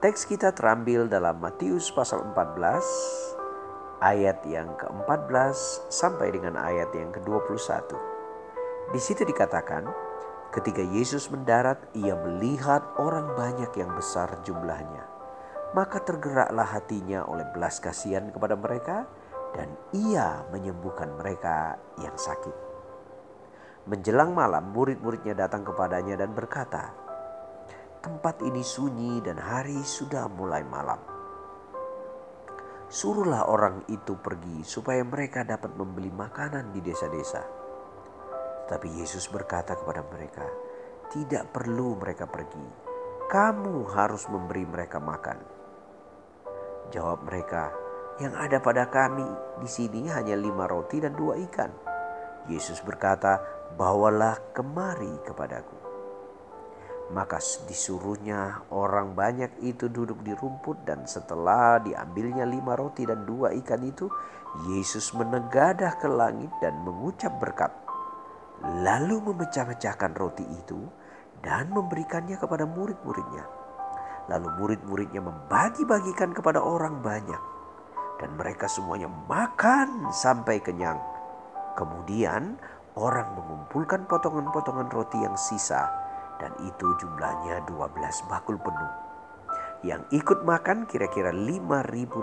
Teks kita terambil dalam Matius pasal 14 ayat yang ke-14 sampai dengan ayat yang ke-21. Di situ dikatakan, ketika Yesus mendarat, ia melihat orang banyak yang besar jumlahnya. Maka tergeraklah hatinya oleh belas kasihan kepada mereka dan ia menyembuhkan mereka yang sakit. Menjelang malam, murid-muridnya datang kepadanya dan berkata, Tempat ini sunyi dan hari sudah mulai malam. Suruhlah orang itu pergi supaya mereka dapat membeli makanan di desa-desa. Tapi Yesus berkata kepada mereka, "Tidak perlu mereka pergi. Kamu harus memberi mereka makan." Jawab mereka, "Yang ada pada kami di sini hanya lima roti dan dua ikan." Yesus berkata, "Bawalah kemari kepadaku." Maka disuruhnya orang banyak itu duduk di rumput dan setelah diambilnya lima roti dan dua ikan itu, Yesus menegadah ke langit dan mengucap berkat. Lalu memecah-mecahkan roti itu dan memberikannya kepada murid-muridnya. Lalu murid-muridnya membagi-bagikan kepada orang banyak. Dan mereka semuanya makan sampai kenyang. Kemudian orang mengumpulkan potongan-potongan roti yang sisa dan itu jumlahnya 12 bakul penuh. Yang ikut makan kira-kira 5.000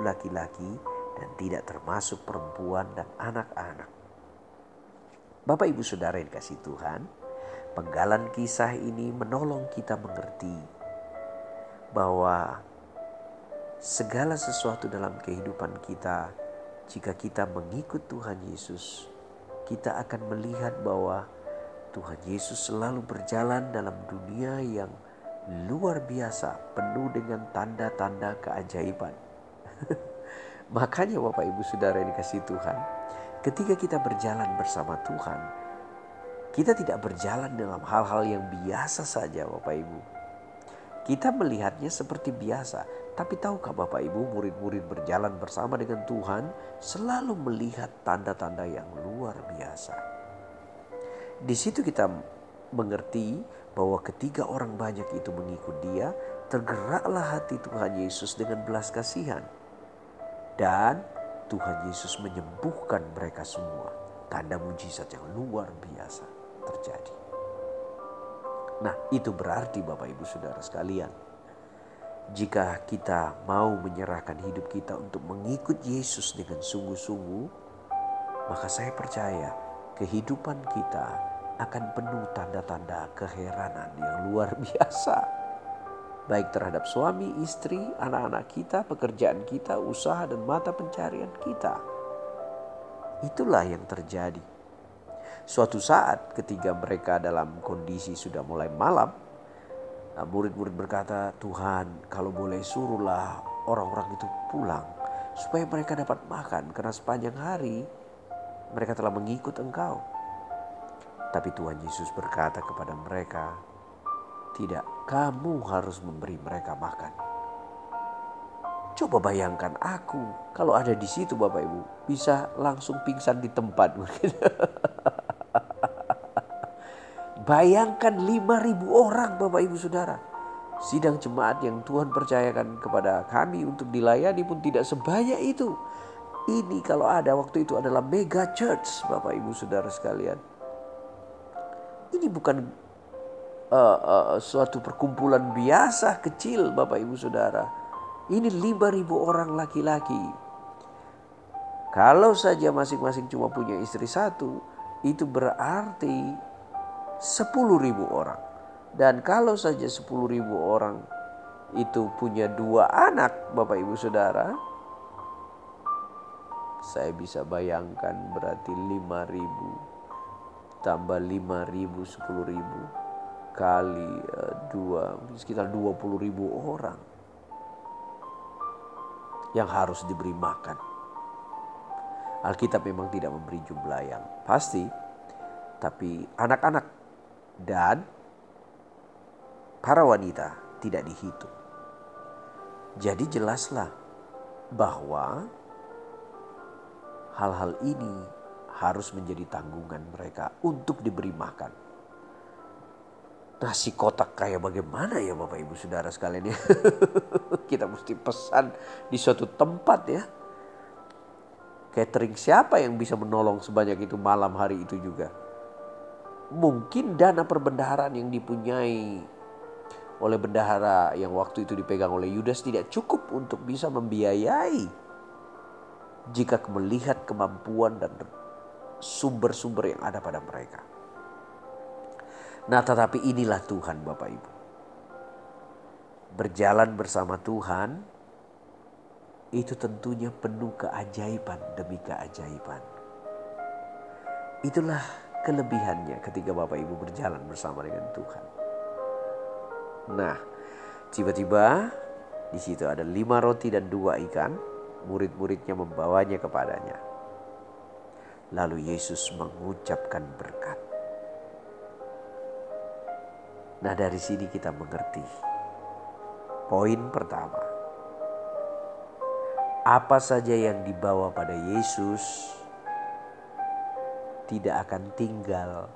laki-laki dan tidak termasuk perempuan dan anak-anak. Bapak ibu saudara yang kasih Tuhan, penggalan kisah ini menolong kita mengerti bahwa segala sesuatu dalam kehidupan kita jika kita mengikut Tuhan Yesus, kita akan melihat bahwa Tuhan Yesus selalu berjalan dalam dunia yang luar biasa, penuh dengan tanda-tanda keajaiban. Makanya Bapak Ibu Saudara yang dikasih Tuhan, ketika kita berjalan bersama Tuhan, kita tidak berjalan dalam hal-hal yang biasa saja Bapak Ibu. Kita melihatnya seperti biasa, tapi tahukah Bapak Ibu murid-murid berjalan bersama dengan Tuhan selalu melihat tanda-tanda yang luar biasa. Di situ kita mengerti bahwa ketiga orang banyak itu mengikut dia, tergeraklah hati Tuhan Yesus dengan belas kasihan. Dan Tuhan Yesus menyembuhkan mereka semua. Tanda mujizat yang luar biasa terjadi. Nah itu berarti Bapak Ibu Saudara sekalian. Jika kita mau menyerahkan hidup kita untuk mengikut Yesus dengan sungguh-sungguh. Maka saya percaya kehidupan kita akan penuh tanda-tanda keheranan yang luar biasa. Baik terhadap suami, istri, anak-anak kita, pekerjaan kita, usaha dan mata pencarian kita. Itulah yang terjadi. Suatu saat ketika mereka dalam kondisi sudah mulai malam, murid-murid berkata, Tuhan kalau boleh suruhlah orang-orang itu pulang supaya mereka dapat makan karena sepanjang hari mereka telah mengikut engkau. Tapi Tuhan Yesus berkata kepada mereka, "Tidak, kamu harus memberi mereka makan." Coba bayangkan aku kalau ada di situ Bapak Ibu bisa langsung pingsan di tempat Bayangkan 5000 orang Bapak Ibu Saudara. Sidang jemaat yang Tuhan percayakan kepada kami untuk dilayani pun tidak sebanyak itu. Ini kalau ada waktu itu adalah mega church Bapak Ibu Saudara sekalian. Ini bukan uh, uh, suatu perkumpulan biasa kecil Bapak Ibu Saudara. Ini 5000 orang laki-laki. Kalau saja masing-masing cuma punya istri satu, itu berarti 10.000 orang. Dan kalau saja 10.000 orang itu punya dua anak Bapak Ibu Saudara, saya bisa bayangkan berarti 5.000 tambah 5 ribu 10 ribu kali uh, dua sekitar 20 ribu orang yang harus diberi makan. Alkitab memang tidak memberi jumlah yang pasti, tapi anak-anak dan para wanita tidak dihitung. Jadi jelaslah bahwa hal-hal ini harus menjadi tanggungan mereka untuk diberi makan. Nasi kotak kayak bagaimana ya Bapak Ibu Saudara sekalian ya. Kita mesti pesan di suatu tempat ya. Catering siapa yang bisa menolong sebanyak itu malam hari itu juga. Mungkin dana perbendaharaan yang dipunyai oleh bendahara yang waktu itu dipegang oleh Yudas tidak cukup untuk bisa membiayai jika melihat kemampuan dan sumber-sumber yang ada pada mereka. Nah, tetapi inilah Tuhan, Bapak Ibu. Berjalan bersama Tuhan itu tentunya penuh keajaiban demi keajaiban. Itulah kelebihannya ketika Bapak Ibu berjalan bersama dengan Tuhan. Nah, tiba-tiba di situ ada lima roti dan dua ikan. Murid-muridnya membawanya kepadanya. Lalu Yesus mengucapkan berkat. Nah dari sini kita mengerti. Poin pertama. Apa saja yang dibawa pada Yesus tidak akan tinggal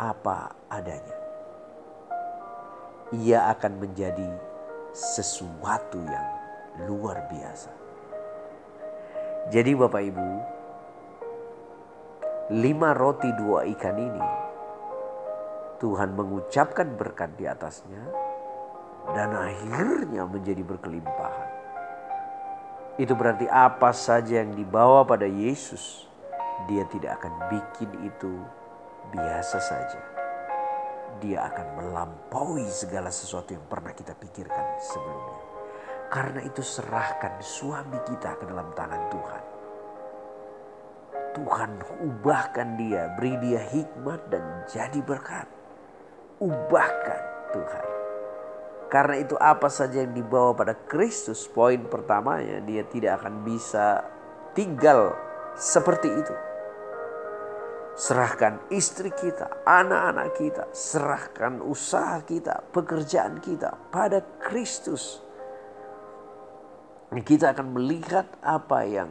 apa adanya. Ia akan menjadi sesuatu yang luar biasa. Jadi Bapak Ibu, lima roti dua ikan ini Tuhan mengucapkan berkat di atasnya dan akhirnya menjadi berkelimpahan. Itu berarti apa saja yang dibawa pada Yesus, dia tidak akan bikin itu biasa saja. Dia akan melampaui segala sesuatu yang pernah kita pikirkan sebelumnya. Karena itu serahkan suami kita ke dalam tangan Tuhan. Tuhan ubahkan dia, beri dia hikmat dan jadi berkat. Ubahkan Tuhan. Karena itu apa saja yang dibawa pada Kristus, poin pertamanya dia tidak akan bisa tinggal seperti itu. Serahkan istri kita, anak-anak kita, serahkan usaha kita, pekerjaan kita pada Kristus. Kita akan melihat apa yang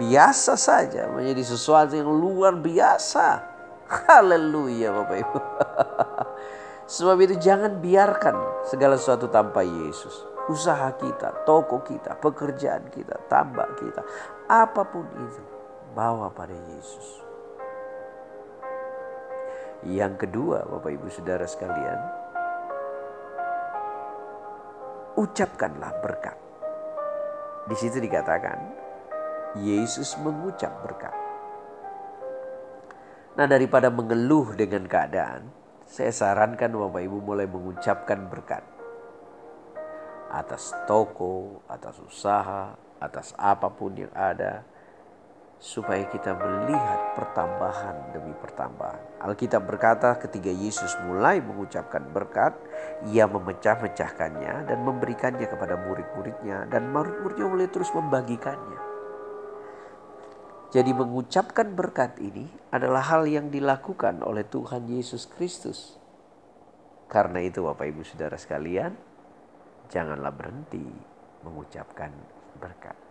biasa saja menjadi sesuatu yang luar biasa. Haleluya Bapak Ibu. Sebab itu jangan biarkan segala sesuatu tanpa Yesus. Usaha kita, toko kita, pekerjaan kita, tambak kita, apa pun itu bawa pada Yesus. Yang kedua, Bapak Ibu Saudara sekalian, ucapkanlah berkat. Di situ dikatakan, Yesus mengucap berkat. Nah daripada mengeluh dengan keadaan, saya sarankan Bapak Ibu mulai mengucapkan berkat. Atas toko, atas usaha, atas apa pun yang ada. Supaya kita melihat pertambahan demi pertambahan. Alkitab berkata ketika Yesus mulai mengucapkan berkat, ia memecah-mecahkannya dan memberikannya kepada murid-muridnya. Dan murid-muridnya mulai terus membagikannya. Jadi mengucapkan berkat ini adalah hal yang dilakukan oleh Tuhan Yesus Kristus. Karena itu Bapak Ibu Saudara sekalian, janganlah berhenti mengucapkan berkat.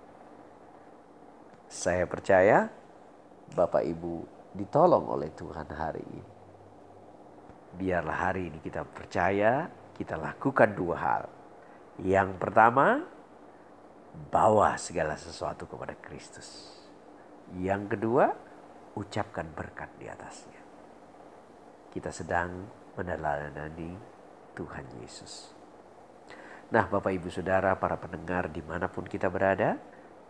Saya percaya Bapak Ibu ditolong oleh Tuhan hari ini. Biarlah hari ini kita percaya, kita lakukan dua hal. Yang pertama, bawa segala sesuatu kepada Kristus. Yang kedua, ucapkan berkat di atasnya. Kita sedang meneladani Tuhan Yesus. Nah Bapak Ibu Saudara para pendengar di mana pun kita berada,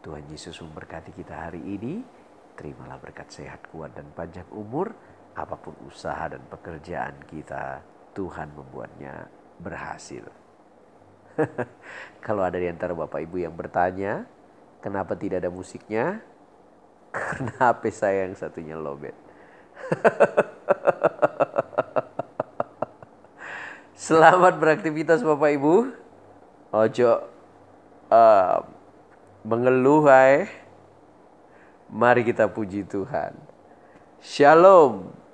Tuhan Yesus memberkati kita hari ini. Terimalah berkat sehat kuat dan panjang umur. Apa pun usaha dan pekerjaan kita, Tuhan membuatnya berhasil. Kalau ada di antara Bapak Ibu yang bertanya, kenapa tidak ada musiknya? Karena HP saya yang satunya lobet. Selamat beraktivitas Bapak Ibu. Ojo uh, mengeluh, hai. Mari kita puji Tuhan. Shalom.